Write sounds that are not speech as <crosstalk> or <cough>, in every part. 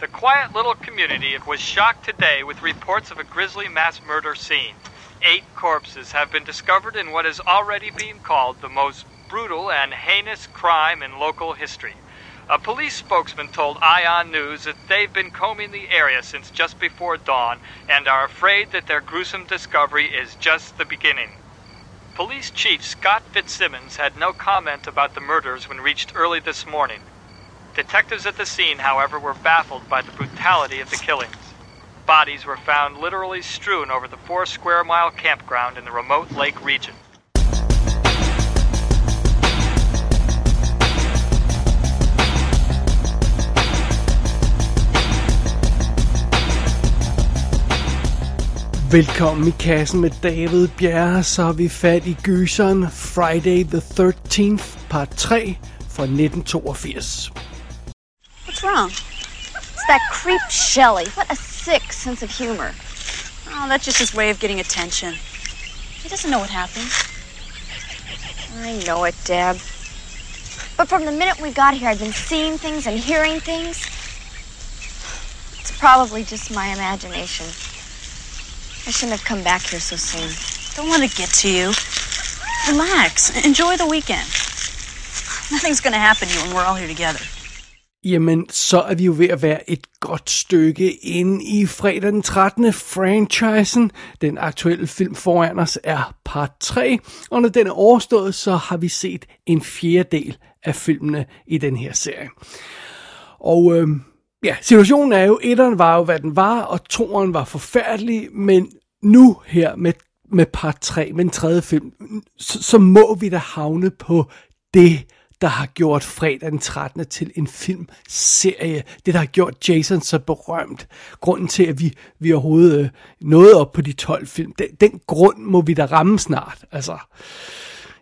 The quiet little community was shocked today with reports of a grisly mass murder scene. Eight corpses have been discovered in what is already being called the most brutal and heinous crime in local history. A police spokesman told Ion News that they've been combing the area since just before dawn and are afraid that their gruesome discovery is just the beginning. Police Chief Scott Fitzsimmons had no comment about the murders when reached early this morning. Detectives at the scene, however, were baffled by the brutality of the killings. Bodies were found literally strewn over the four square mile campground in the remote lake region. Velkommen i kassen med David Bjerre, så har vi fat i gyseren Friday the 13th, part 3 fra 1982. What's wrong? It's that creep Shelley. What a sick sense of humor. Oh, that's just his way of getting attention. He doesn't know what happened. I know it, Deb. But from the minute we got here, I've been seeing things and hearing things. It's probably just my imagination. I shouldn't have come back here so soon. Don't let it get to you. Relax. Enjoy the weekend. Nothing's gonna happen to you when we're all here together. Jamen, så er vi jo ved at være et godt stykke inde i fredag den 13. franchisen. Den aktuelle film foran os er part 3, og når den er overstået, så har vi set en fjerdedel af filmene i den her serie. Og øh, ja, situationen er jo, etteren var jo, hvad den var, og toeren var forfærdelig, men nu her med, med part 3, med den tredje film, så, så må vi da havne på det, der har gjort fredag den 13. til en filmserie. Det, der har gjort Jason så berømt. Grunden til, at vi, vi overhovedet øh, nåede op på de 12 film. Den, den grund må vi da ramme snart. Altså,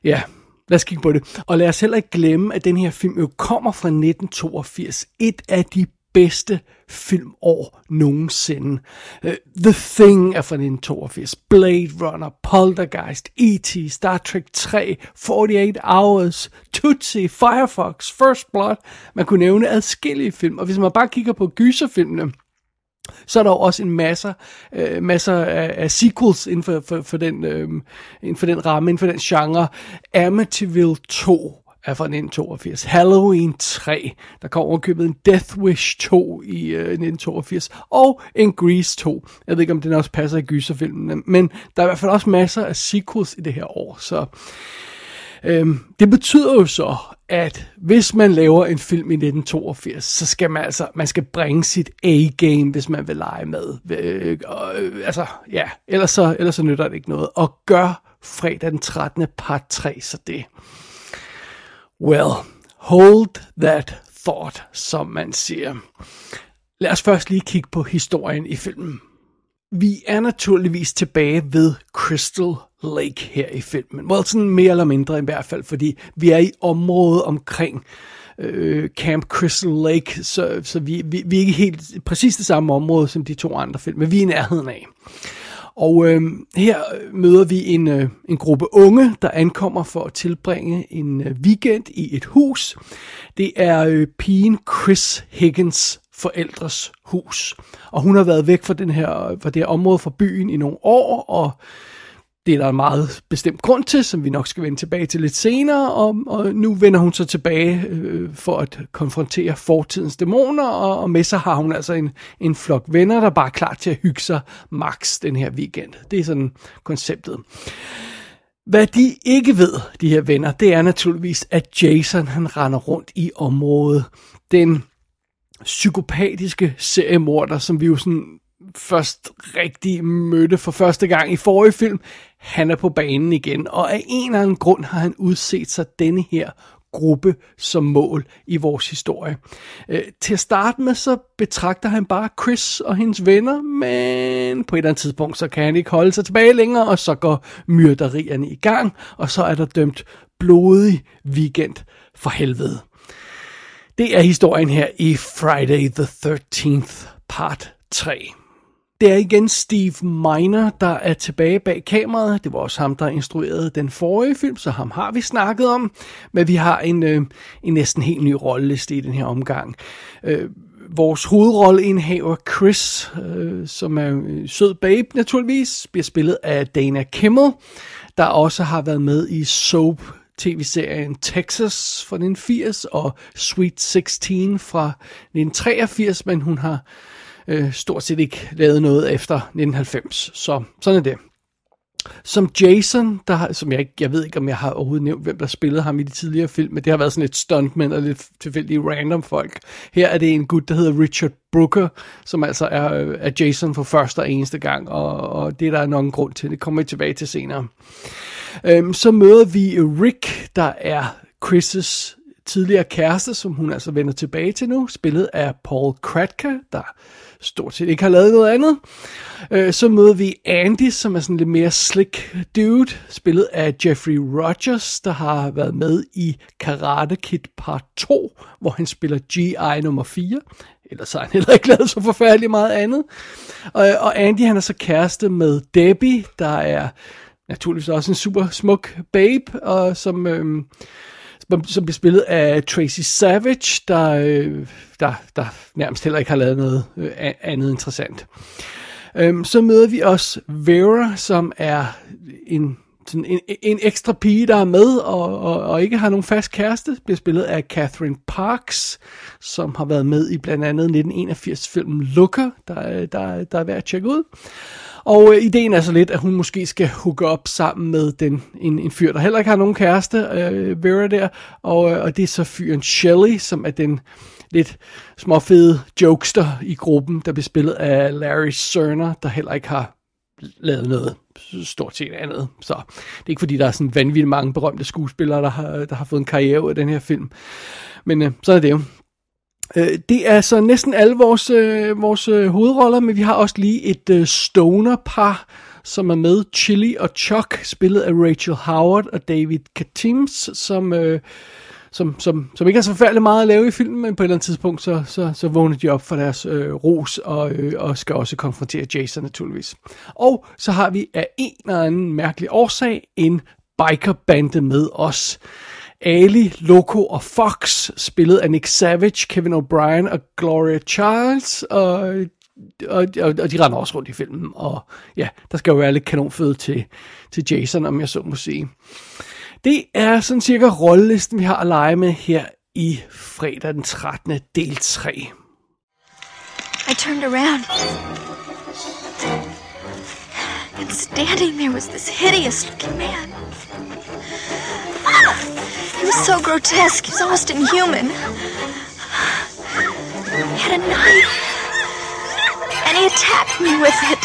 ja, lad os kigge på det. Og lad os heller ikke glemme, at den her film jo kommer fra 1982. Et af de bedste filmår nogensinde. Uh, The Thing er fra 1982, Blade Runner, Poltergeist, E.T., Star Trek 3, 48 Hours, Tootsie, Firefox, First Blood. Man kunne nævne adskillige film, og hvis man bare kigger på gyserfilmene, så er der jo også en masse, øh, masser af, af sequels inden for, for, for, den, øh, inden for den ramme, inden for den genre. Amityville 2 er fra 1982. Halloween 3, der kommer overkøbet en Death Wish 2 i øh, 1982, og en Grease 2. Jeg ved ikke, om den også passer i gyserfilmen, men der er i hvert fald også masser af sequels i det her år, så... Øhm, det betyder jo så, at hvis man laver en film i 1982, så skal man altså man skal bringe sit A-game, hvis man vil lege med. Øh, og, øh, altså, ja, ellers så, ellers så nytter det ikke noget. Og gør fredag den 13. part 3 så det. Well, hold that thought, som man siger. Lad os først lige kigge på historien i filmen. Vi er naturligvis tilbage ved Crystal Lake her i filmen. Well, sådan mere eller mindre i hvert fald, fordi vi er i området omkring øh, Camp Crystal Lake, så, så vi, vi, vi er ikke helt præcis det samme område som de to andre film, men vi er i nærheden af. Og øh, her møder vi en, øh, en gruppe unge, der ankommer for at tilbringe en øh, weekend i et hus. Det er øh, pigen Chris Higgins forældres hus. Og hun har været væk fra, den her, øh, fra det her område fra byen i nogle år, og det er der en meget bestemt grund til, som vi nok skal vende tilbage til lidt senere, og, og nu vender hun så tilbage øh, for at konfrontere fortidens dæmoner, og, og med sig har hun altså en, en flok venner, der bare er klar til at hygge sig max den her weekend. Det er sådan konceptet. Hvad de ikke ved, de her venner, det er naturligvis, at Jason han render rundt i området. Den psykopatiske seriemorder, som vi jo sådan først rigtig mødte for første gang i forrige film, han er på banen igen, og af en eller anden grund har han udset sig denne her gruppe som mål i vores historie. Øh, til at starte med, så betragter han bare Chris og hendes venner, men på et eller andet tidspunkt, så kan han ikke holde sig tilbage længere, og så går myrderierne i gang, og så er der dømt blodig weekend for helvede. Det er historien her i Friday the 13th, part 3. Det er igen Steve Miner, der er tilbage bag kameraet. Det var også ham, der instruerede den forrige film, så ham har vi snakket om. Men vi har en, øh, en næsten helt ny rolleliste i den her omgang. Øh, vores hovedrolleindhaver Chris, øh, som er en sød babe naturligvis, bliver spillet af Dana Kimmel, der også har været med i soap tv-serien Texas fra 1980 og Sweet 16 fra 1983, men hun har øh, stort set ikke lavet noget efter 1990. Så sådan er det. Som Jason, der, som jeg, ikke, jeg ved ikke, om jeg har overhovedet nævnt, hvem der spillede ham i de tidligere film, men det har været sådan et stuntman og lidt tilfældige random folk. Her er det en gut, der hedder Richard Brooker, som altså er, øh, er Jason for første og eneste gang, og, og det er der nok en grund til. Det kommer vi tilbage til senere. Øhm, så møder vi Rick, der er Chris' tidligere kæreste, som hun altså vender tilbage til nu, spillet af Paul Kratka, der stort set ikke har lavet noget andet. Øh, så møder vi Andy, som er sådan lidt mere slick dude, spillet af Jeffrey Rogers, der har været med i Karate Kid Part 2, hvor han spiller G.I. nummer 4. Ellers har han heller ikke lavet så forfærdeligt meget andet. Og, og Andy, han er så kæreste med Debbie, der er naturligvis også en super smuk babe, og som... Øh, som bliver spillet af Tracy Savage, der, øh, der, der nærmest heller ikke har lavet noget øh, andet interessant. Øhm, så møder vi også Vera, som er en, sådan en, en ekstra pige, der er med og, og, og ikke har nogen fast kæreste. Bliver spillet af Catherine Parks, som har været med i blandt andet 1981-filmen Looker, der, der, der er værd at tjekke ud. Og øh, ideen er så lidt, at hun måske skal hooke op sammen med den, en, en fyr, der heller ikke har nogen kæreste, øh, Vera der, og, øh, og det er så fyren Shelley, som er den lidt småfede jokester i gruppen, der bliver spillet af Larry Cerner, der heller ikke har lavet noget stort set andet. Så det er ikke fordi, der er sådan vanvittigt mange berømte skuespillere, der har, der har fået en karriere ud af den her film. Men øh, så er det jo. Øh, det er så næsten alle vores, øh, vores øh, hovedroller, men vi har også lige et øh, stoner-par, som er med. Chili og Chuck, spillet af Rachel Howard og David Katims, som, øh, som, som, som ikke har så forfærdeligt meget at lave i filmen, men på et eller andet tidspunkt, så, så, så vågner de op for deres øh, ros, og, øh, og skal også konfrontere Jason naturligvis. Og så har vi af en eller anden mærkelig årsag en bikerbande med os. Ali, Loco og Fox, spillet af Nick Savage, Kevin O'Brien og Gloria Charles, og, og, og, og de render også rundt i filmen, og ja, der skal jo være lidt kanonføde til, til Jason, om jeg så må sige. Det er sådan cirka rollelisten, vi har at lege med her i fredag den 13. del 3. I turned around. And standing there was this hideous looking man. He was so grotesque, he was almost inhuman. He had a knife, and he attacked me with it.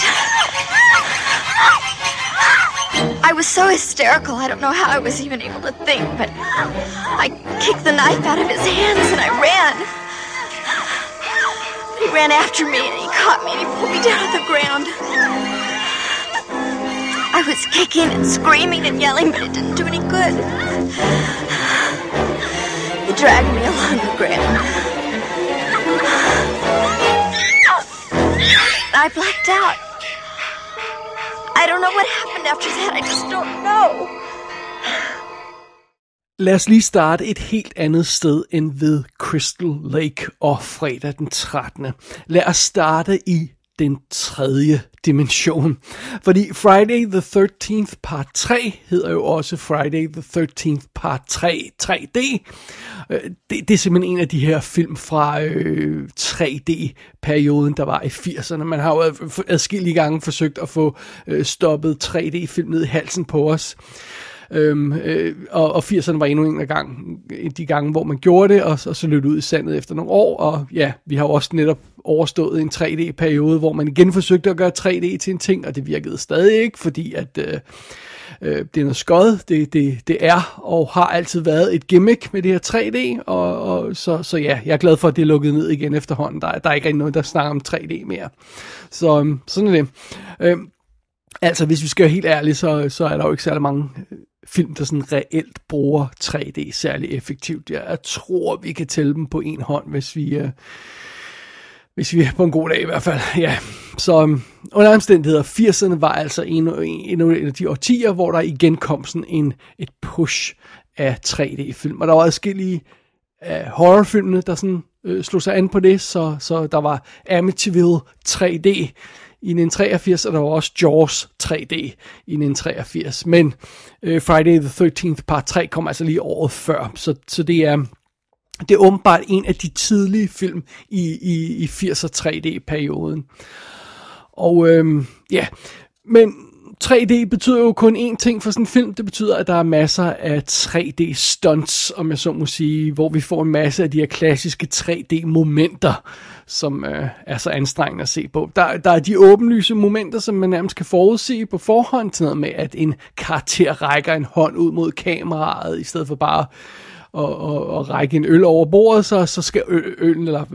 I was so hysterical, I don't know how I was even able to think, but I kicked the knife out of his hands and I ran. He ran after me and he caught me and he pulled me down to the ground. I was kicking and screaming and yelling, but it didn't do any good. He dragged me along the ground. I blacked out. I don't know what happened after that. I just don't know. Lad os lige starte et helt andet sted end ved Crystal Lake og fredag den 13. Lad os starte i den tredje dimension. Fordi Friday the 13th part 3 hedder jo også Friday the 13th part 3 3D. Øh, det, det er simpelthen en af de her film fra øh, 3D-perioden, der var i 80'erne. Man har jo adskillige gange forsøgt at få øh, stoppet 3D-film ned i halsen på os. Øhm, øh, og, og 80'erne var endnu en af gang, de gange, hvor man gjorde det, og, og så løb ud i sandet efter nogle år. Og ja, vi har jo også netop overstået en 3D-periode, hvor man igen forsøgte at gøre 3D til en ting, og det virkede stadig ikke, fordi at... Øh, øh, det er noget skod, det, det, det er og har altid været et gimmick med det her 3D, og, og så, så ja, jeg er glad for, at det er lukket ned igen efterhånden. Der, der er ikke rigtig noget, der snakker om 3D mere. Så um, sådan er det. Øh, altså, hvis vi skal være helt ærlige, så, så er der jo ikke særlig mange film, der sådan reelt bruger 3D særlig effektivt. Jeg tror, vi kan tælle dem på en hånd, hvis vi, øh, hvis vi er på en god dag i hvert fald. Ja, så um, under omstændigheder, 80'erne var altså en, en, en af de årtier, hvor der igen kom sådan en, et push af 3D-film. Og der var adskillige uh, horrorfilmene, der sådan øh, slog sig an på det, så, så der var Amityville 3D i en 83, og der var også Jaws 3D i en 83. Men øh, Friday the 13th part 3 kom altså lige året før, så, så det er... Det er åbenbart en af de tidlige film i, i, i 80'er 3D-perioden. Og øhm, ja, men 3D betyder jo kun én ting for sådan en film. Det betyder, at der er masser af 3D-stunts, om jeg så må sige, hvor vi får en masse af de her klassiske 3D-momenter, som øh, er så anstrengende at se på. Der, der er de åbenlyse momenter, som man nærmest kan forudse på forhånd, til noget med, at en karakter rækker en hånd ud mod kameraet, i stedet for bare og, og, og række en øl over bordet, så, så skal øllen, eller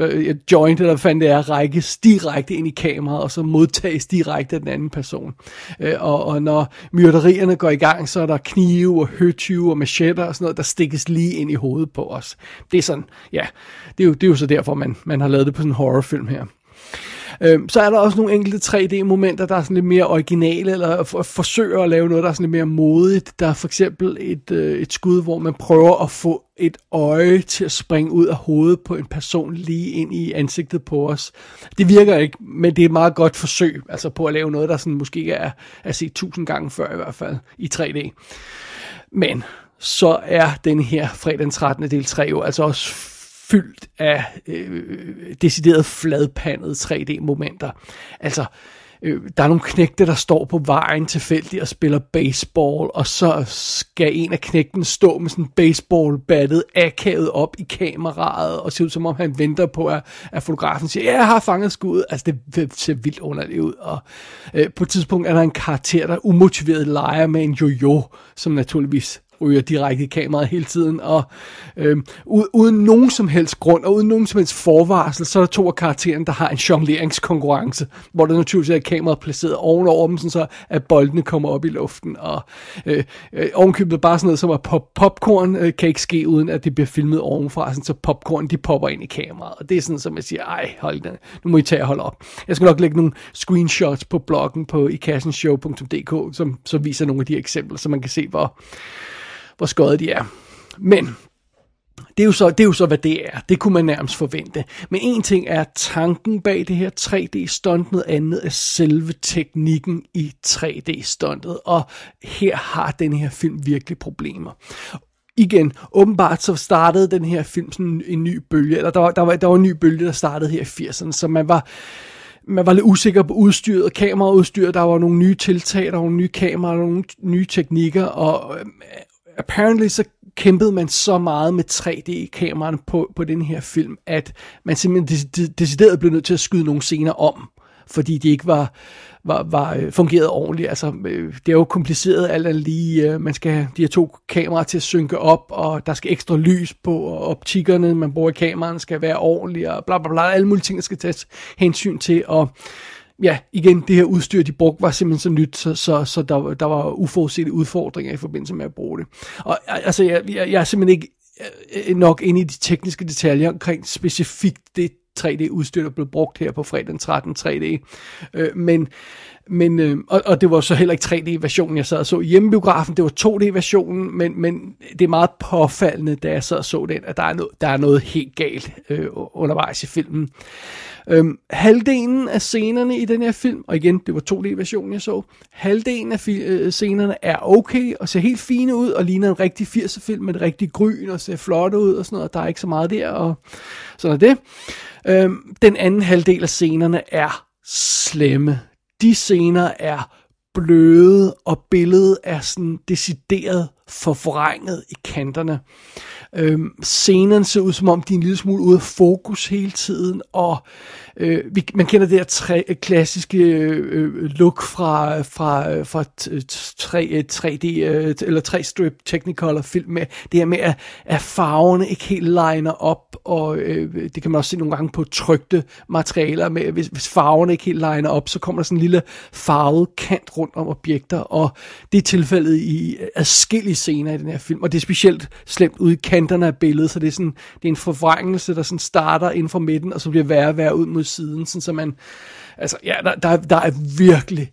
joint, eller hvad fanden det er, rækkes direkte ind i kameraet, og så modtages direkte af den anden person. Øh, og, og når myrderierne går i gang, så er der knive og høtyve og machetter og sådan noget, der stikkes lige ind i hovedet på os. Det er sådan, ja, det er jo, det er jo så derfor, man, man har lavet det på sådan en horrorfilm her. Øhm, så er der også nogle enkelte 3D-momenter, der er sådan lidt mere originale, eller for, forsøger at lave noget, der er sådan lidt mere modigt. Der er for eksempel et, øh, et skud, hvor man prøver at få et øje til at springe ud af hovedet på en person lige ind i ansigtet på os. Det virker ikke, men det er et meget godt forsøg, altså på at lave noget, der sådan måske er, er set tusind gange før i hvert fald i 3D. Men så er den her fredag den 13. del 3 jo altså også fyldt af øh, decideret fladpandede 3D-momenter. Altså, øh, der er nogle knægte, der står på vejen tilfældigt og spiller baseball, og så skal en af knægten stå med sådan en baseballbattet akavet op i kameraet, og se ud som om han venter på, at, at fotografen siger, ja, jeg har fanget skuddet. Altså, det ser vildt underligt ud. Og øh, på et tidspunkt er der en karakter, der umotiveret leger med en jojo, som naturligvis ryger direkte i kameraet hele tiden, og øh, uden nogen som helst grund, og uden nogen som helst forvarsel, så er der to af karaktererne, der har en jongleringskonkurrence, hvor der naturligvis er kameraet placeret ovenover dem, sådan så at boldene kommer op i luften, og øh, øh, ovenkøbet bare sådan noget som at pop popcorn øh, kan ikke ske, uden at det bliver filmet ovenfra, sådan så popcorn de popper ind i kameraet, og det er sådan, som jeg siger, ej, hold den, nu må I tage og holde op. Jeg skal nok lægge nogle screenshots på bloggen på ikassenshow.dk, som, som viser nogle af de eksempler, så man kan se, hvor hvor skøjet de er. Men det er, jo så, det er jo så, hvad det er. Det kunne man nærmest forvente. Men en ting er tanken bag det her 3D-stunt, noget andet er selve teknikken i 3D-stuntet. Og her har den her film virkelig problemer igen, åbenbart så startede den her film sådan en ny bølge, eller der var, der var, der var en ny bølge, der startede her i 80'erne, så man var, man var lidt usikker på udstyret, kameraudstyret, der var nogle nye tiltag, der var nogle nye kameraer, nogle nye teknikker, og øhm, apparently så kæmpede man så meget med 3D-kameraerne på, på den her film, at man simpelthen decideret blev nødt til at skyde nogle scener om, fordi de ikke var, var, var øh, fungeret ordentligt. Altså, øh, det er jo kompliceret alt andet lige. Øh, man skal have de her to kameraer til at synke op, og der skal ekstra lys på, og optikkerne, man bruger i kameraen, skal være ordentlige, og bla bla bla. Alle mulige ting, der skal tages hensyn til, og ja, igen, det her udstyr, de brugte, var simpelthen så nyt, så, så, så der, der var uforudsete udfordringer i forbindelse med at bruge det. Og altså, jeg, jeg, jeg er simpelthen ikke øh, nok inde i de tekniske detaljer omkring specifikt det 3D-udstyr, der blev brugt her på fredag den 13 3D. Øh, men men, øh, og, og det var så heller ikke 3D-versionen, jeg sad og så i hjemmebiografen, det var 2D-versionen, men, men det er meget påfaldende, da jeg sad og så den, at der er noget, der er noget helt galt øh, undervejs i filmen. Øhm, halvdelen af scenerne i den her film, og igen, det var 2D-versionen, jeg så, halvdelen af øh, scenerne er okay, og ser helt fine ud, og ligner en rigtig 80'er-film med et rigtig gryn, og ser flot ud, og sådan noget, og der er ikke så meget der, og sådan er det. Øhm, den anden halvdel af scenerne er slemme. De scener er bløde, og billedet er sådan decideret forvrænget i kanterne. Øhm, scenen ser ud som om, de er en lille smule ude af fokus hele tiden, og øh, vi, man kender det her tre, øh, klassiske øh, øh, look fra, fra, øh, fra 3, 3D øh, eller 3-strip Technicolor film med det her med, at, at farverne ikke helt liner op, og øh, det kan man også se nogle gange på trygte materialer, med, hvis, hvis farverne ikke helt liner op, så kommer der sådan en lille farvet kant rundt om objekter, og det er tilfældet i adskillige scener i den her film, og det er specielt slemt ude i kanterne af billedet, så det er, sådan, det er en forvrængelse, der sådan starter inden for midten, og så bliver værre og værre ud mod siden, sådan så man, altså ja, der, der, der er virkelig,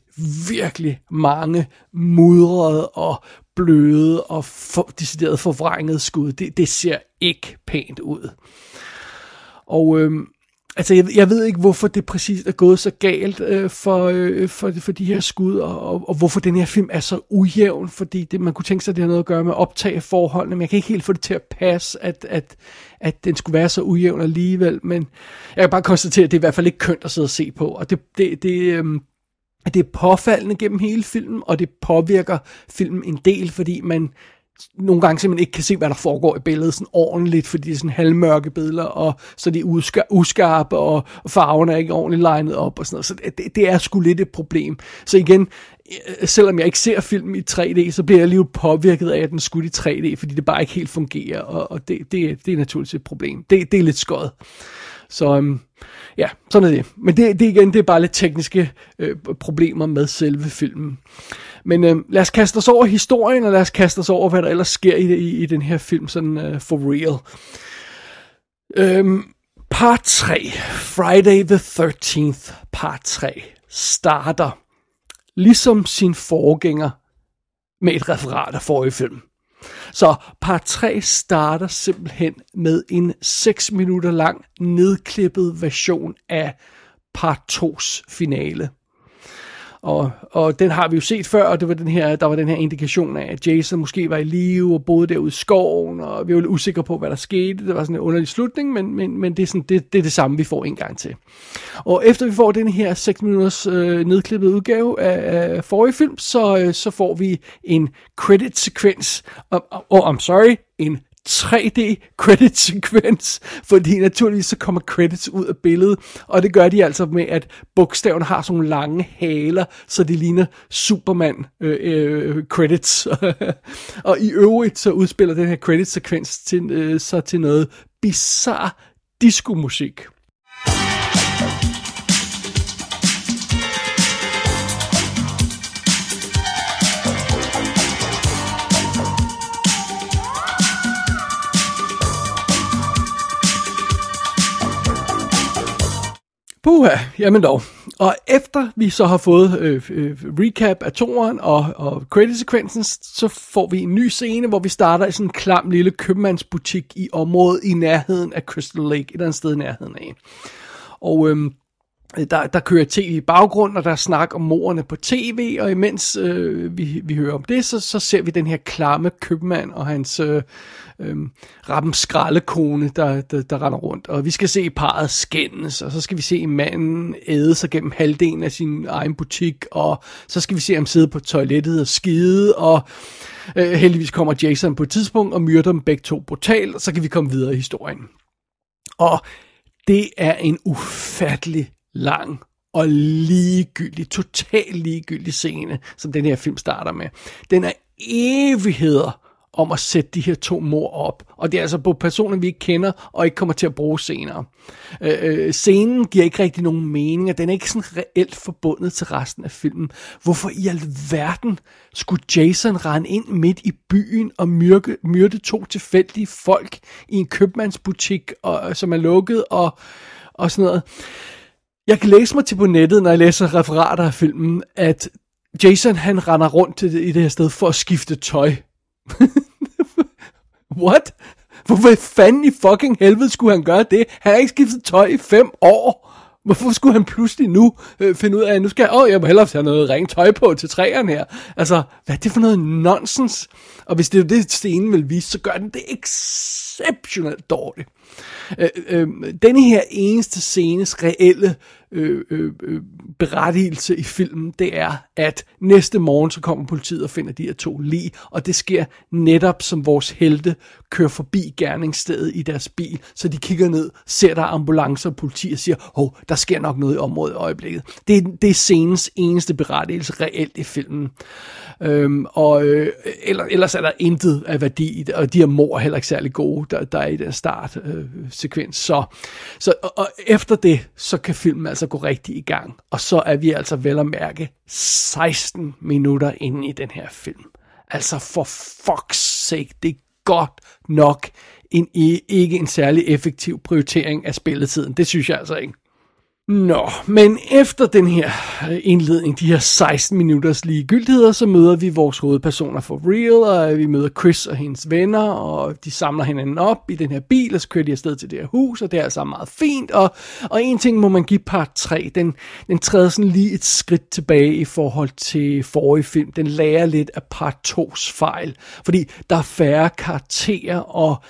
virkelig mange mudrede og bløde og for, decideret forvrængede skud. Det, det ser ikke pænt ud. Og øhm, altså, jeg, jeg ved ikke, hvorfor det præcis er gået så galt øh, for, øh, for, for de her skud, og, og, og hvorfor den her film er så ujævn, fordi det, man kunne tænke sig, at det har noget at gøre med optageforholdene, men jeg kan ikke helt få det til at passe, at, at, at den skulle være så ujævn alligevel, men jeg kan bare konstatere, at det er i hvert fald ikke kønt at sidde og se på, og det, det, det øh, det er påfaldende gennem hele filmen, og det påvirker filmen en del, fordi man nogle gange simpelthen ikke kan se, hvad der foregår i billedet sådan ordentligt, fordi det er sådan halvmørke billeder, og så er uskar- uskarpe, og farverne er ikke ordentligt legnet op, og sådan noget. Så det, det er sgu lidt et problem. Så igen, øh, selvom jeg ikke ser filmen i 3D, så bliver jeg alligevel påvirket af, at den skulle i 3D, fordi det bare ikke helt fungerer, og, og det, det, det er naturligvis et problem. Det, det er lidt skødt. Så øhm, ja, sådan er det. Men det, det igen, det er bare lidt tekniske øh, problemer med selve filmen. Men øh, lad os kaste os over historien, og lad os kaste os over, hvad der ellers sker i, i, i den her film, sådan øh, for real. Øhm, part 3, Friday the 13th, part 3, starter ligesom sin forgænger med et referat af forrige film. Så part 3 starter simpelthen med en 6 minutter lang nedklippet version af part 2's finale. Og, og den har vi jo set før, og det var den her, der var den her indikation af, at Jason måske var i live og boede derude i skoven, og vi var lidt usikre på, hvad der skete. Det var sådan en underlig slutning, men, men, men det, er sådan, det, det er det samme, vi får en gang til. Og efter vi får den her 6 minutters øh, nedklippet udgave af, af forrige film, så, øh, så får vi en credit-sekvens, og, og, og I'm sorry, en 3D credit sekvens, <laughs> fordi naturligvis så kommer credits ud af billedet, og det gør de altså med, at bogstaverne har sådan nogle lange haler, så det ligner Superman øh, øh, credits. <laughs> og i øvrigt så udspiller den her credit sekvens til, øh, så til noget bizarre disco-musik. Uha, jamen dog. Og efter vi så har fået øh, øh, recap af toren og, og credit-sekvensen, så får vi en ny scene, hvor vi starter i sådan en klam lille købmandsbutik i området i nærheden af Crystal Lake, et eller andet sted i nærheden af. Og øhm, der, der kører tv i baggrunden, og der er snak om morerne på tv, og imens øh, vi, vi hører om det, så, så ser vi den her klamme købmand og hans øh, øh, rappen skraldekone, der, der, der render rundt. Og vi skal se parret skændes, og så skal vi se manden æde sig gennem halvdelen af sin egen butik, og så skal vi se ham sidde på toilettet og skide, og øh, heldigvis kommer Jason på et tidspunkt og myrder dem begge to brutalt, og så kan vi komme videre i historien. Og det er en ufattelig lang og ligegyldig, totalt ligegyldig scene, som den her film starter med. Den er evigheder om at sætte de her to mor op. Og det er altså på personer, vi ikke kender, og ikke kommer til at bruge senere. Øh, øh, scenen giver ikke rigtig nogen mening, og den er ikke sådan reelt forbundet til resten af filmen. Hvorfor i alverden skulle Jason rende ind midt i byen og myrke, myrde to tilfældige folk i en købmandsbutik, og, øh, som er lukket, og, og sådan noget. Jeg kan læse mig til på nettet, når jeg læser referater af filmen, at Jason han render rundt til det, i det her sted for at skifte tøj. <laughs> What? Hvorfor fanden i fucking helvede skulle han gøre det? Han har ikke skiftet tøj i fem år. Hvorfor skulle han pludselig nu øh, finde ud af, at nu skal jeg, åh, jeg må hellere have noget rent tøj på til træerne her. Altså, hvad er det for noget nonsens? Og hvis det er det, scenen vil vise, så gør den det exceptionelt dårligt. Øh, øh, denne her eneste scenes reelle Øh, øh, øh, berettigelse i filmen, det er, at næste morgen så kommer politiet og finder de her to lig, og det sker netop som vores helte kører forbi gerningsstedet i deres bil, så de kigger ned, ser der ambulancer og politi og siger, hov, der sker nok noget i området i øjeblikket. Det, er, det er scenens eneste berettigelse reelt i filmen. Øhm, og øh, ellers er der intet af værdi i det, og de her mor er heller ikke særlig gode, der, der er i den startsekvens. Øh, så, så og, og efter det, så kan filmen altså gå rigtig i gang. Og så er vi altså vel at mærke 16 minutter inde i den her film. Altså for fuck's sake, det er godt nok en, ikke en særlig effektiv prioritering af spilletiden. Det synes jeg altså ikke. Nå, men efter den her øh, indledning, de her 16 minutters ligegyldigheder, så møder vi vores hovedpersoner for real, og øh, vi møder Chris og hendes venner, og de samler hinanden op i den her bil, og så kører de afsted til det her hus, og det er altså meget fint, og, og en ting må man give part 3, den, den træder sådan lige et skridt tilbage i forhold til forrige film, den lærer lidt af part 2's fejl, fordi der er færre karakterer, og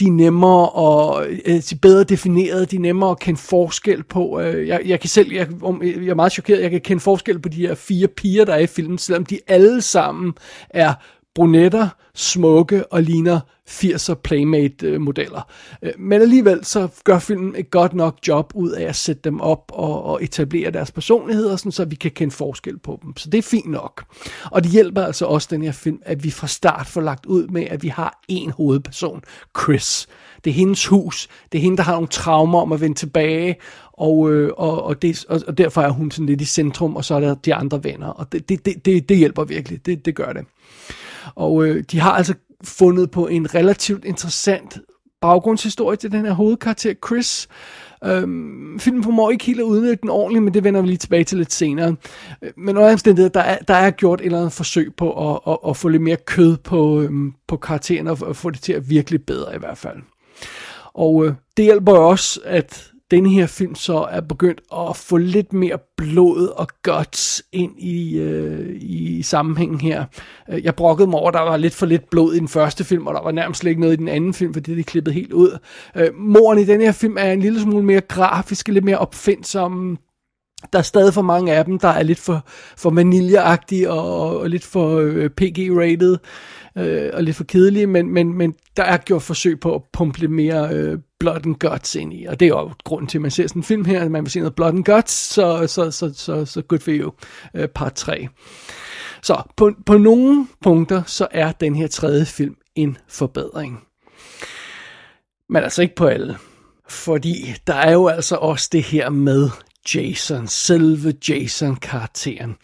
de er nemmere og øh, de bedre defineret, de er nemmere at kende forskel på. Øh, jeg, jeg kan selv, jeg, øh, jeg er meget chokeret, jeg kan kende forskel på de her fire piger, der er i filmen, selvom de alle sammen er brunetter, smukke og ligner 80'er Playmate-modeller. Øh, øh, men alligevel så gør filmen et godt nok job ud af at sætte dem op og, og etablere deres personligheder, sådan, så vi kan kende forskel på dem. Så det er fint nok. Og det hjælper altså også den her film, at vi fra start får lagt ud med, at vi har en hovedperson, Chris. Det er hendes hus. Det er hende, der har nogle traumer om at vende tilbage, og, øh, og, og, det, og, og derfor er hun sådan lidt i centrum, og så er der de andre venner. Og det, det, det, det, det hjælper virkelig. Det, det gør det. Og øh, de har altså fundet på en relativt interessant baggrundshistorie til den her hovedkarakter, Chris. Øhm, filmen formår ikke helt at udnytte den ordentligt, men det vender vi lige tilbage til lidt senere. Øh, men under omstændighed, der er, der er gjort et eller andet forsøg på at, at, at få lidt mere kød på, øhm, på karakteren og få det til at virkelig bedre i hvert fald. Og øh, det hjælper også, at denne her film så er begyndt at få lidt mere blod og guts ind i, øh, i sammenhængen her. Øh, jeg brokkede mig over, at der var lidt for lidt blod i den første film, og der var nærmest slet ikke noget i den anden film, fordi det er klippet helt ud. Øh, moren i den her film er en lille smule mere grafisk, lidt mere opfindsom, der er stadig for mange af dem, der er lidt for, for vaniljeagtige og, og lidt for øh, PG-rated øh, og lidt for kedelige, men, men, men der er gjort forsøg på at pumpe lidt mere øh, blood and guts ind i, og det er jo grunden til, at man ser sådan en film her, at man vil se noget blood and guts, så, så, så, så, så good for you, øh, part 3. Så på, på nogle punkter, så er den her tredje film en forbedring. Men altså ikke på alle. Fordi der er jo altså også det her med Jason, selve Jason-karakteren.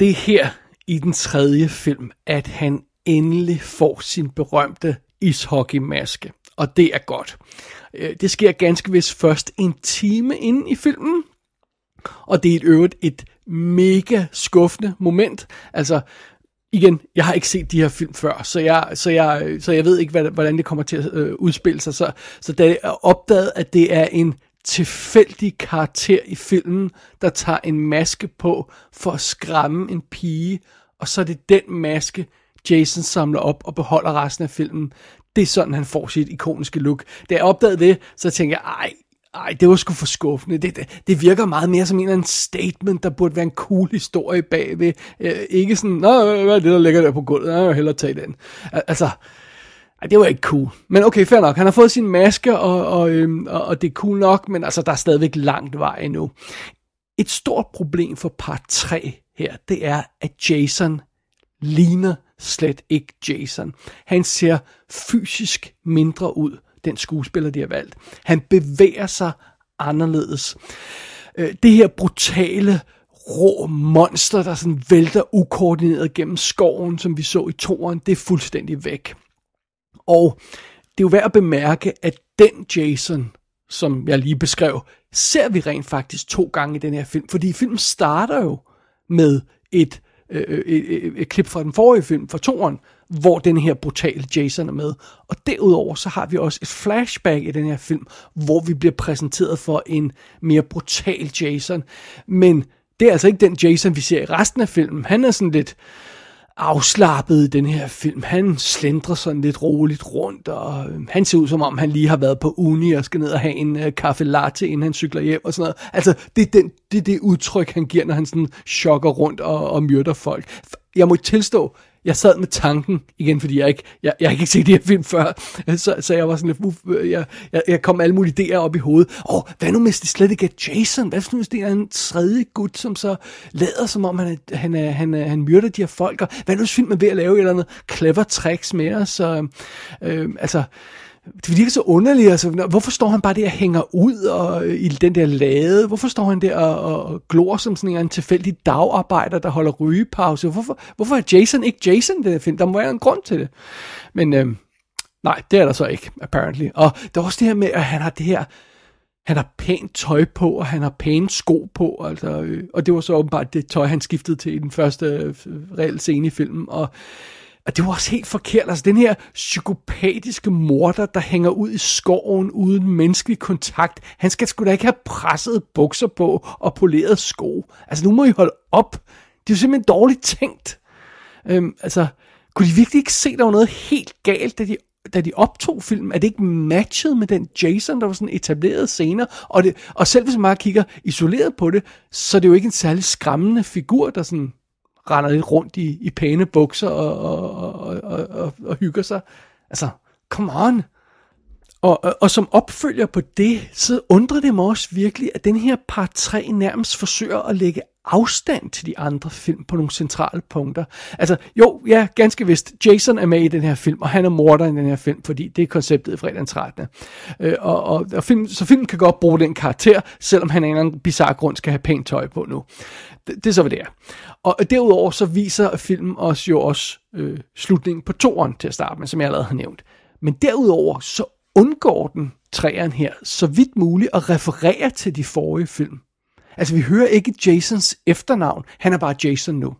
Det er her i den tredje film, at han endelig får sin berømte ishockeymaske. Og det er godt. Øh, det sker ganske vist først en time inden i filmen. Og det er et øvrigt et mega skuffende moment. Altså, igen, jeg har ikke set de her film før, så jeg, så jeg, så jeg ved ikke, hvordan det kommer til at øh, udspille sig. Så, så da jeg opdagede, at det er en tilfældig karakter i filmen, der tager en maske på for at skræmme en pige, og så er det den maske, Jason samler op og beholder resten af filmen. Det er sådan, han får sit ikoniske look. Da jeg opdagede det, så tænkte jeg, ej, ej, det var sgu for skuffende. Det, det, det virker meget mere som en eller anden statement, der burde være en cool historie bagved. Øh, ikke sådan, nå, hvad er det, der ligger der på gulvet? Jeg vil hellere tage den. Altså, ej, det var ikke cool. Men okay, fair nok. Han har fået sin maske, og, og, øhm, og, og det er cool nok, men altså, der er stadigvæk langt vej endnu. Et stort problem for part 3 her, det er, at Jason ligner slet ikke Jason. Han ser fysisk mindre ud, den skuespiller, de har valgt. Han bevæger sig anderledes. Øh, det her brutale, rå monster, der sådan vælter ukoordineret gennem skoven, som vi så i toren, det er fuldstændig væk. Og det er jo værd at bemærke, at den Jason, som jeg lige beskrev, ser vi rent faktisk to gange i den her film. Fordi filmen starter jo med et øh, øh et, et, et klip fra den forrige film, fra toren, hvor den her brutale Jason er med. Og derudover så har vi også et flashback i den her film, hvor vi bliver præsenteret for en mere brutal Jason. Men det er altså ikke den Jason, vi ser i resten af filmen. Han er sådan lidt afslappet i den her film. Han slendrer sådan lidt roligt rundt, og øh, han ser ud som om, han lige har været på uni og skal ned og have en uh, kaffe latte, inden han cykler hjem og sådan noget. Altså, det er, den, det, er det udtryk, han giver, når han sådan chokker rundt og, og myrder folk. Jeg må tilstå, jeg sad med tanken, igen fordi jeg ikke, jeg, jeg ikke set det her film før, så, så jeg var sådan lidt, uh, jeg, jeg, jeg kom alle mulige idéer op i hovedet. Åh, oh, hvad nu hvis det slet ikke er Jason? Hvad nu hvis det er en tredje gut, som så lader som om, han, er, han, er, han, er, han myrder de her folk? Og hvad nu hvis filmen er ved at lave et eller andet clever tricks med os? Så, øh, altså, det virker så underligt, altså, hvorfor står han bare der og hænger ud og, øh, i den der lade? Hvorfor står han der og, og glor som sådan en tilfældig dagarbejder, der holder rygepause? Hvorfor, hvorfor er Jason ikke Jason, det film? Der må være en grund til det. Men øh, nej, det er der så ikke, apparently. Og der er også det her med, at han har det her han har pænt tøj på, og han har pæne sko på, altså, øh, og det var så åbenbart det tøj, han skiftede til i den første øh, reelle scene i filmen, og, og det var også helt forkert, altså den her psykopatiske morder, der hænger ud i skoven uden menneskelig kontakt, han skal sgu da ikke have presset bukser på og poleret sko, altså nu må I holde op, det er jo simpelthen dårligt tænkt, øhm, altså, kunne de virkelig ikke se, der var noget helt galt, da de da de optog filmen, er det ikke matchet med den Jason, der var sådan etableret senere, og, det, og selv hvis man bare kigger isoleret på det, så er det jo ikke en særlig skræmmende figur, der sådan render lidt rundt i, i pæne bukser og, og, og, og, og, og hygger sig. Altså, come on! Og, og, og som opfølger på det, så undrer det mig også virkelig, at den her par 3 nærmest forsøger at lægge afstand til de andre film på nogle centrale punkter. Altså, jo, ja, ganske vist, Jason er med i den her film, og han er morder i den her film, fordi det er konceptet i fredag 13. Øh, og, og, og film, så filmen kan godt bruge den karakter, selvom han af en eller anden bizarre grund skal have pænt tøj på nu. Det, det er så, hvad det er. Og derudover så viser filmen os jo også øh, slutningen på toeren til at starte med, som jeg allerede har nævnt. Men derudover så undgår den træerne her så vidt muligt at referere til de forrige film. Altså, vi hører ikke Jasons efternavn. Han er bare Jason nu.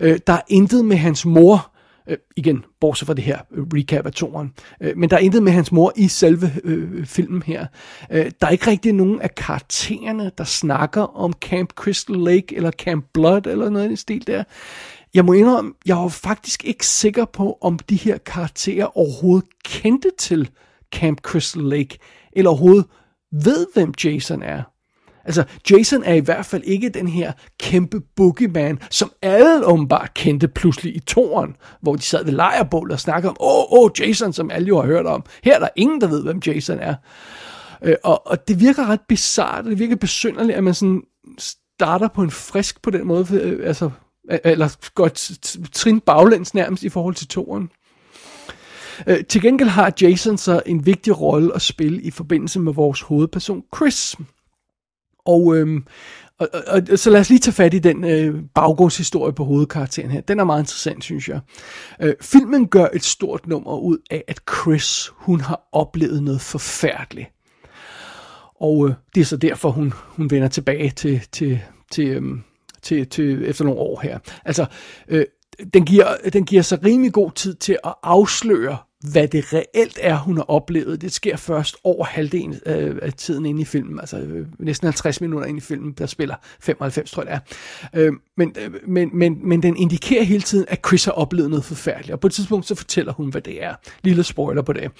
Øh, der er intet med hans mor, øh, igen, bortset fra det her øh, recap af toren, øh, men der er intet med hans mor i selve øh, filmen her. Øh, der er ikke rigtig nogen af karaktererne, der snakker om Camp Crystal Lake, eller Camp Blood, eller noget i den stil der. Jeg må indrømme, jeg var faktisk ikke sikker på, om de her karakterer overhovedet kendte til Camp Crystal Lake, eller overhovedet ved, hvem Jason er. Altså, Jason er i hvert fald ikke den her kæmpe boogeyman, som alle åbenbart kendte pludselig i toren, hvor de sad ved lejrebål og snakkede om, åh, oh, oh, Jason, som alle jo har hørt om. Her er der ingen, der ved, hvem Jason er. Øh, og, og det virker ret bizart, det virker besynderligt, at man sådan starter på en frisk på den måde, øh, altså, øh, eller går trin baglæns nærmest i forhold til toren. Øh, til gengæld har Jason så en vigtig rolle at spille i forbindelse med vores hovedperson Chris. Og, øhm, og, og, og så lad os lige tage fat i den øh, baggrundshistorie på hovedkarakteren her. Den er meget interessant, synes jeg. Øh, filmen gør et stort nummer ud af, at Chris, hun har oplevet noget forfærdeligt. Og øh, det er så derfor, hun, hun vender tilbage til, til, til, øhm, til, til efter nogle år her. Altså, øh, den, giver, den giver sig rimelig god tid til at afsløre, hvad det reelt er, hun har oplevet. Det sker først over halvdelen øh, af tiden inde i filmen, altså øh, næsten 50 minutter ind i filmen, der spiller 95, tror jeg det er. Øh, men, øh, men, men, men den indikerer hele tiden, at Chris har oplevet noget forfærdeligt, og på et tidspunkt så fortæller hun, hvad det er. Lille spoiler på det.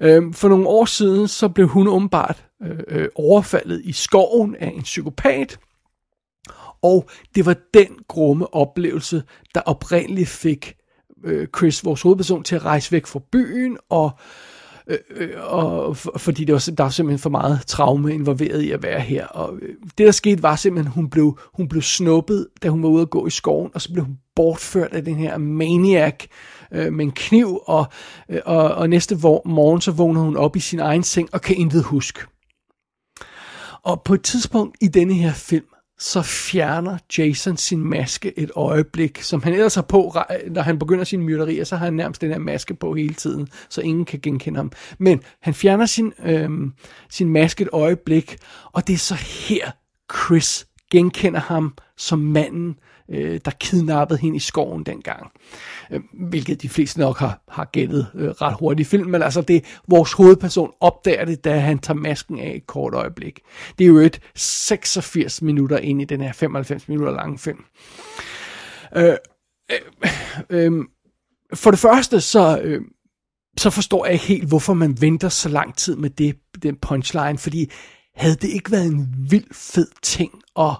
Øh, for nogle år siden, så blev hun åbenbart øh, øh overfaldet i skoven af en psykopat, og det var den grumme oplevelse, der oprindeligt fik øh, Chris, vores hovedperson, til at rejse væk fra byen, og, øh, øh og og fordi det var, der var simpelthen for meget traume involveret i at være her. Og øh, det, der skete, var simpelthen, at hun blev, hun blev snuppet, da hun var ude at gå i skoven, og så blev hun bortført af den her maniac øh, med en kniv, og, øh, og, og næste morgen, så vågner hun op i sin egen seng, og kan intet huske. Og på et tidspunkt i denne her film, så fjerner Jason sin maske et øjeblik, som han ellers har på, når han begynder sin myrderier, så har han nærmest den her maske på hele tiden, så ingen kan genkende ham. Men han fjerner sin, øh, sin maske et øjeblik, og det er så her, Chris genkender ham som manden, øh, der kidnappede hende i skoven dengang. Øh, hvilket de fleste nok har, har gættet øh, ret hurtigt i filmen, men altså det, vores hovedperson opdager det, da han tager masken af et kort øjeblik. Det er jo et 86 minutter ind i den her 95 minutter lange film. Øh, øh, øh, for det første, så, øh, så forstår jeg ikke helt, hvorfor man venter så lang tid med det, den punchline, fordi havde det ikke været en vild fed ting at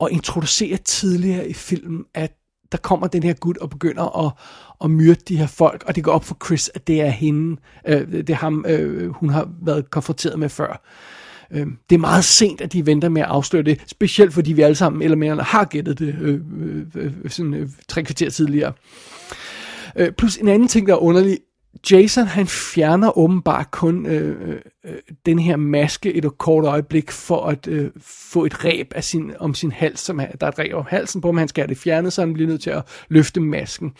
at introducere tidligere i filmen, at der kommer den her gut og begynder at, at myrde de her folk, og det går op for Chris, at det er hende, øh, det er ham, øh, hun har været konfronteret med før. Øh, det er meget sent, at de venter med at afsløre det, specielt fordi vi alle sammen eller mere har gættet det øh, øh, øh, sådan, øh, tre kvarter tidligere. Øh, plus en anden ting, der er underlig, Jason han fjerner åbenbart kun øh, øh, øh, den her maske et kort øjeblik for at øh, få et ræb af sin, om sin hals, som er, der er et ræb om halsen på, men han skal have det fjernet, så han bliver nødt til at løfte masken.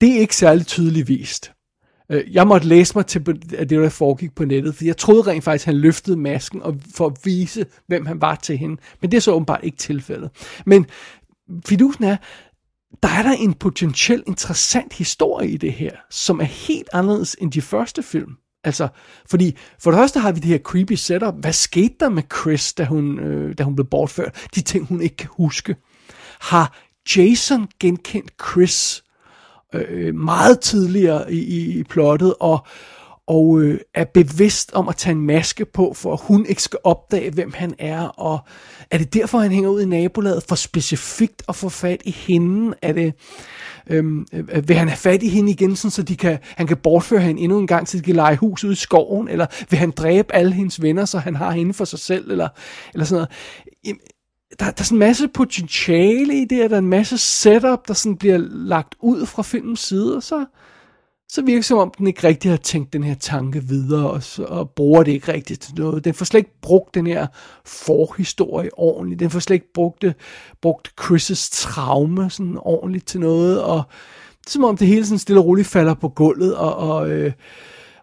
Det er ikke særlig tydeligt vist. Øh, jeg måtte læse mig til at det, der foregik på nettet, for jeg troede rent faktisk, at han løftede masken og for at vise, hvem han var til hende. Men det er så åbenbart ikke tilfældet. Men fidusen er, der er der en potentielt interessant historie i det her, som er helt anderledes end de første film. Altså, fordi for det første har vi det her creepy setup. Hvad skete der med Chris, da hun, øh, da hun blev bortført? De ting, hun ikke kan huske. Har Jason genkendt Chris øh, meget tidligere i, i, i plottet, og, og øh, er bevidst om at tage en maske på, for at hun ikke skal opdage, hvem han er, og er det derfor, han hænger ud i nabolaget, for specifikt at få fat i hende? Er det, øhm, øh, vil han have fat i hende igen, sådan, så de kan, han kan bortføre hende endnu en gang, så de kan lege hus ud i skoven, eller vil han dræbe alle hendes venner, så han har hende for sig selv, eller, eller sådan noget? Der, der er sådan en masse potentiale i det, der er en masse setup, der sådan bliver lagt ud fra filmens side, og så, så virker det som om, den ikke rigtig har tænkt den her tanke videre, og, så, og bruger det ikke rigtigt til noget. Den får slet ikke brugt den her forhistorie ordentligt. Den får slet ikke brugt, det, brugt Chris' traume sådan ordentligt til noget, og det er som om det hele sådan stille og roligt falder på gulvet, og, og, øh,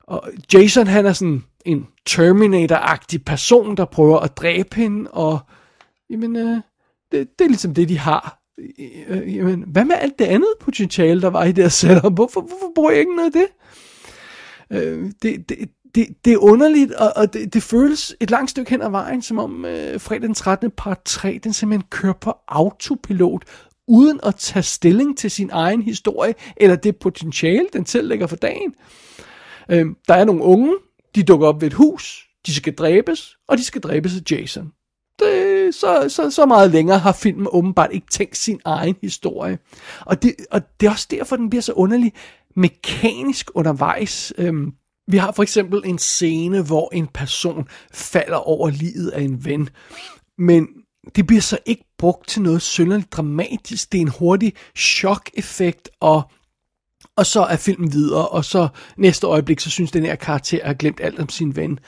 og Jason han er sådan en Terminator-agtig person, der prøver at dræbe hende, og jamen, øh, det, det er ligesom det, de har. Øh, øh, jamen, hvad med alt det andet potentiale, der var i det her setup? Hvorfor, hvorfor bruger jeg ikke noget af det? Øh, det, det, det, det er underligt, og, og det, det føles et langt stykke hen ad vejen, som om øh, fredag den 13. part 3, den simpelthen kører på autopilot, uden at tage stilling til sin egen historie, eller det potentiale, den selv lægger for dagen. Øh, der er nogle unge, de dukker op ved et hus, de skal dræbes, og de skal dræbes af Jason det, så, så, så meget længere har filmen åbenbart ikke tænkt sin egen historie. Og det, og det er også derfor, den bliver så underlig mekanisk undervejs. Øhm, vi har for eksempel en scene, hvor en person falder over livet af en ven. Men det bliver så ikke brugt til noget synderligt dramatisk. Det er en hurtig chok-effekt, og og så er filmen videre, og så næste øjeblik, så synes den her karakter har glemt alt om sin ven.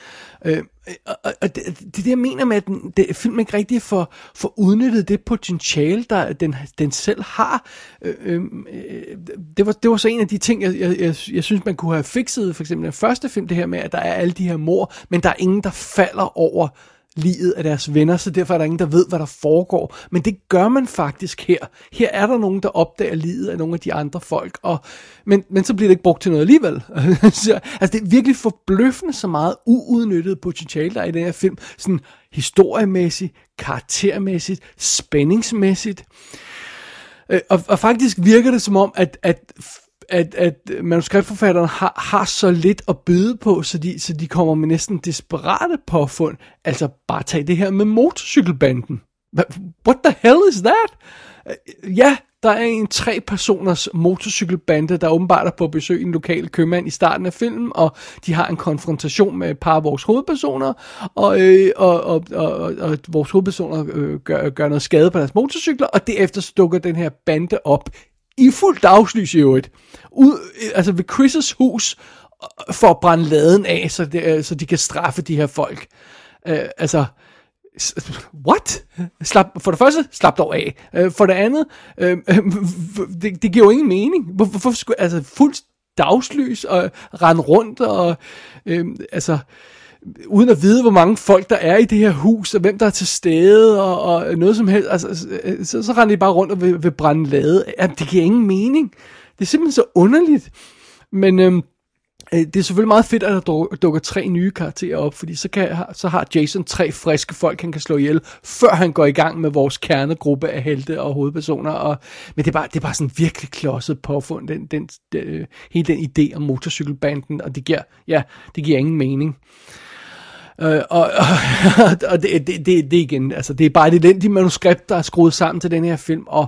Øh, og, og det, det det, jeg mener med, at den, det, filmen ikke rigtig får, får udnyttet det potentiale, der den, den selv har. Øh, øh, øh, det, var, det var så en af de ting, jeg, jeg, jeg, jeg synes, man kunne have fikset, for eksempel den første film, det her med, at der er alle de her mor, men der er ingen, der falder over livet af deres venner, så derfor er der ingen, der ved, hvad der foregår. Men det gør man faktisk her. Her er der nogen, der opdager livet af nogle af de andre folk, og, men, men så bliver det ikke brugt til noget alligevel. <laughs> så, altså det er virkelig forbløffende så meget uudnyttet potentiale, der er i den her film. Sådan historiemæssigt, karaktermæssigt, spændingsmæssigt. Øh, og, og faktisk virker det som om, at, at at, at manuskriptforfatterne har, har så lidt at byde på, så de, så de kommer med næsten desperate påfund. Altså bare tag det her med motorcykelbanden. What the hell is that? Øh, ja, der er en tre personers motorcykelbande, der åbenbart er på besøg i en lokal købmand i starten af filmen, og de har en konfrontation med et par af vores hovedpersoner, og, øh, og, og, og, og vores hovedpersoner øh, gør, gør noget skade på deres motorcykler, og derefter dukker den her bande op i fuld dagslys i øvrigt, ud, øh, altså ved Chris' hus, øh, for at brænde laden af, så, det, øh, så de kan straffe de her folk. Uh, altså, what? Slap, for det første, slap dog af. Uh, for det andet, uh, <laughs> det, det giver jo ingen mening. Hvorfor, hvorfor skulle, altså, fuld dagslys og rende rundt og, uh, altså, uden at vide, hvor mange folk der er i det her hus, og hvem der er til stede, og, og noget som helst, altså, øh, så, så render de bare rundt og vil, vil brænde lade. Jamen, det giver ingen mening. Det er simpelthen så underligt. Men øhm, øh, det er selvfølgelig meget fedt, at der dukker tre nye karakterer op, fordi så, kan, så har Jason tre friske folk, han kan slå ihjel, før han går i gang med vores kernegruppe af helte og hovedpersoner. Og, men det er, bare, det er bare sådan virkelig klodset påfund, den, den, den, hele den idé om motorcykelbanden, og det giver, ja, det giver ingen mening. Øh, Øh, og, og, <laughs> og det, det, det, det igen, altså det er bare et elendigt manuskript, der er skruet sammen til den her film, og,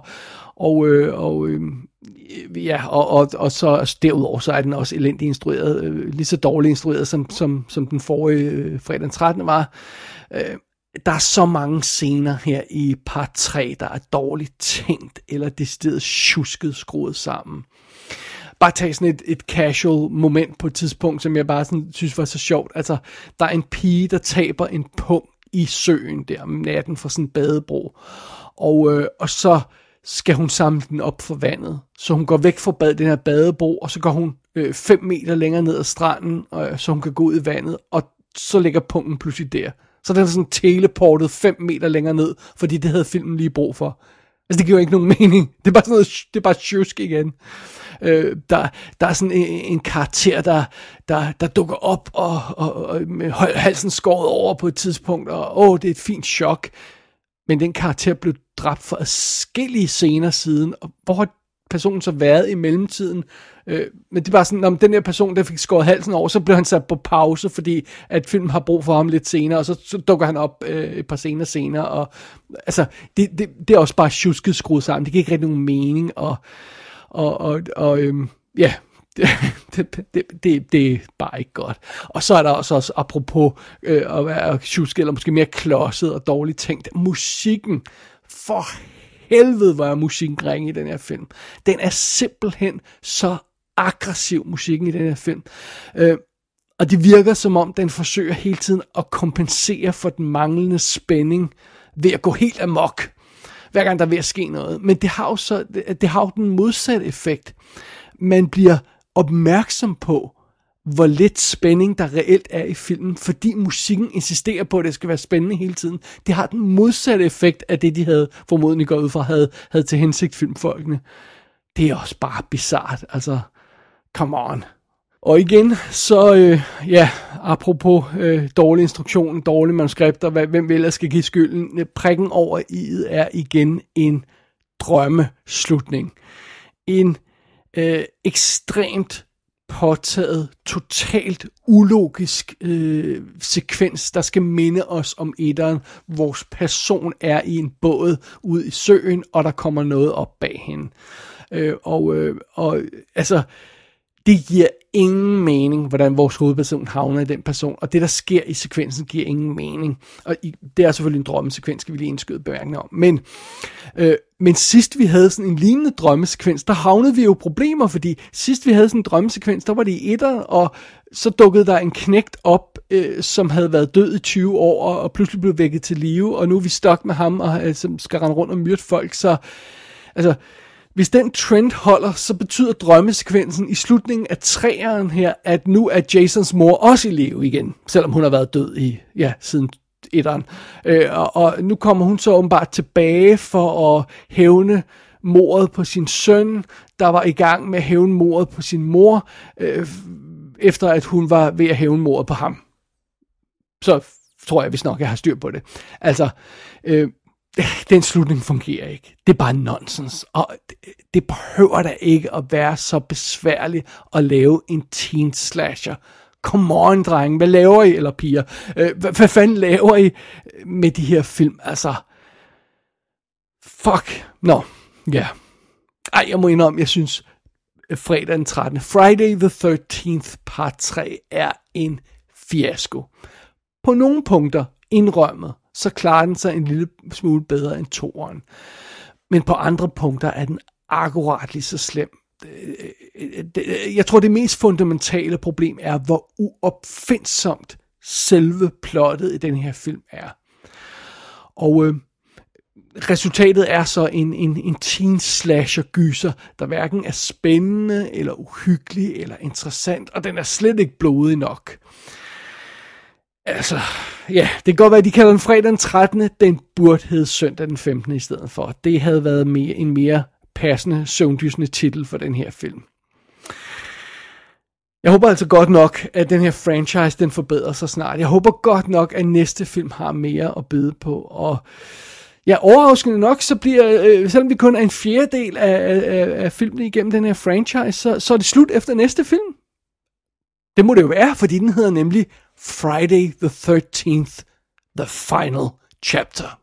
og, øh, og øh, ja, og, og, og så altså, derudover så er den også elendigt instrueret, øh, lige så dårligt instrueret, som, som, som den forrige øh, fredag den 13. var. Øh, der er så mange scener her i part 3, der er dårligt tænkt, eller det sted tjusket skruet sammen bare tage sådan et, et casual moment på et tidspunkt, som jeg bare sådan, synes var så sjovt. Altså, der er en pige, der taber en pung i søen der om natten fra sådan en badebro. Og, øh, og så skal hun samle den op for vandet. Så hun går væk fra bad, den her badebro, og så går hun øh, 5 meter længere ned ad stranden, øh, så hun kan gå ud i vandet, og så ligger punkten pludselig der. Så den er sådan teleportet 5 meter længere ned, fordi det havde filmen lige brug for. Altså, det giver jo ikke nogen mening. <laughs> Det er bare sådan noget, det er bare tjusk igen. Øh, der, der er sådan en, en karakter, der, der, der dukker op og, og, og med halsen skåret over på et tidspunkt, og åh, det er et fint chok. Men den karakter blev dræbt for adskillige scener siden, og hvor har personen så været i mellemtiden? Øh, men det var sådan, om den her person, der fik skåret halsen over, så blev han sat på pause, fordi at filmen har brug for ham lidt senere, og så, så dukker han op øh, et par scener senere, og altså, det, det, det er også bare tjusket skruet sammen, det giver ikke rigtig nogen mening, og, og, og, og øhm, ja, <laughs> det, det, det, det, det er bare ikke godt. Og så er der også, også apropos øh, at være tjusket, eller måske mere klodset og dårligt tænkt, musikken, for helvede, hvor er musikken ringe i den her film. Den er simpelthen så aggressiv, musikken i den her film. Øh, og det virker som om, den forsøger hele tiden at kompensere for den manglende spænding ved at gå helt amok, hver gang der er ved at ske noget. Men det har jo, så, det, det har jo den modsatte effekt. Man bliver opmærksom på, hvor lidt spænding der reelt er i filmen, fordi musikken insisterer på, at det skal være spændende hele tiden. Det har den modsatte effekt af det, de havde formodentlig gået ud fra, havde, havde til hensigt filmfolkene. Det er også bare bizart, altså, come on. Og igen, så øh, ja, apropos øh, dårlig instruktion, dårlige manuskripter, hvad, hvem ellers skal give skylden, prikken over i'et er igen en drømmeslutning. En øh, ekstremt påtaget, totalt ulogisk øh, sekvens, der skal minde os om etteren. Vores person er i en båd ud i søen, og der kommer noget op bag hende. Øh, og, øh, og altså, det giver ingen mening, hvordan vores hovedperson havner i den person, og det, der sker i sekvensen, giver ingen mening. Og i, det er selvfølgelig en drømmesekvens, skal vi lige indskyde bemærkninger om. Men, øh, men sidst vi havde sådan en lignende drømmesekvens, der havnede vi jo problemer, fordi sidst vi havde sådan en drømmesekvens, der var det i etter, og så dukkede der en knægt op, øh, som havde været død i 20 år, og pludselig blev vækket til live, og nu er vi stok med ham, og øh, som skal rende rundt og myrde folk, så altså, hvis den trend holder, så betyder drømmesekvensen i slutningen af træeren her, at nu er Jasons mor også i live igen, selvom hun har været død i, ja, siden etteren. Øh, og, og nu kommer hun så åbenbart tilbage for at hævne mordet på sin søn, der var i gang med at hævne mordet på sin mor, øh, efter at hun var ved at hævne mordet på ham. Så tror jeg, hvis nok, jeg har styr på det. Altså, øh, den slutning fungerer ikke. Det er bare nonsens. Og det, det behøver da ikke at være så besværligt at lave en teen slasher. Come on, drenge. Hvad laver I, eller piger? Øh, hvad, hvad fanden laver I med de her film? Altså, fuck. Nå, no. ja. Yeah. Ej, jeg må indrømme, jeg synes, øh, fredag den 13. Friday the 13th part 3 er en fiasko. På nogle punkter indrømmet, så klarer den sig en lille smule bedre end toeren. Men på andre punkter er den akkurat lige så slem. Øh, øh, øh, jeg tror, det mest fundamentale problem er, hvor uopfindsomt selve plottet i den her film er. Og øh, resultatet er så en, en, en teen slasher gyser, der hverken er spændende, eller uhyggelig, eller interessant, og den er slet ikke blodig nok. Altså, ja, det kan godt være, at de kalder den fredag den 13. Den burde hedde søndag den 15. i stedet for. Det havde været mere, en mere passende, søvndysende titel for den her film. Jeg håber altså godt nok, at den her franchise, den forbedrer sig snart. Jeg håber godt nok, at næste film har mere at byde på. Og ja, overraskende nok, så bliver, øh, selvom vi kun er en fjerdedel af, af, af filmen igennem den her franchise, så, så er det slut efter næste film. Det må det jo være, fordi den hedder nemlig Friday the 13th, the final chapter.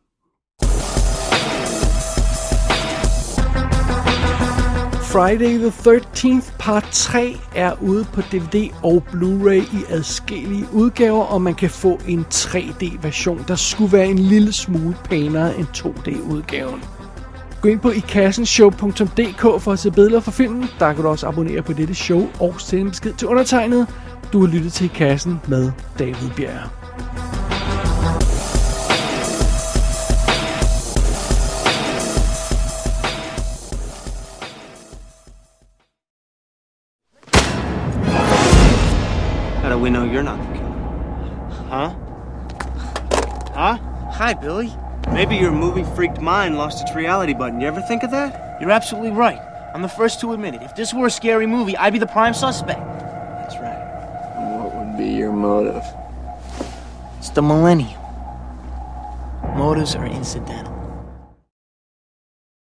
Friday the 13th part 3 er ude på DVD og Blu-ray i adskillige udgaver, og man kan få en 3D-version, der skulle være en lille smule pænere end 2D-udgaven. Gå ind på ikassenshow.dk for at se billeder fra filmen. Der kan du også abonnere på dette show og sende besked til undertegnet. Du har lyttet til Kassen med David Bjerg. we know you're not the killer? Huh? Huh? Hi, Billy. Maybe your movie freaked mind lost its reality button. You ever think of that? You're absolutely right. I'm the first to admit it. If this were a scary movie, I'd be the prime suspect. Be your motive? It's the millennium. Motives are incidental.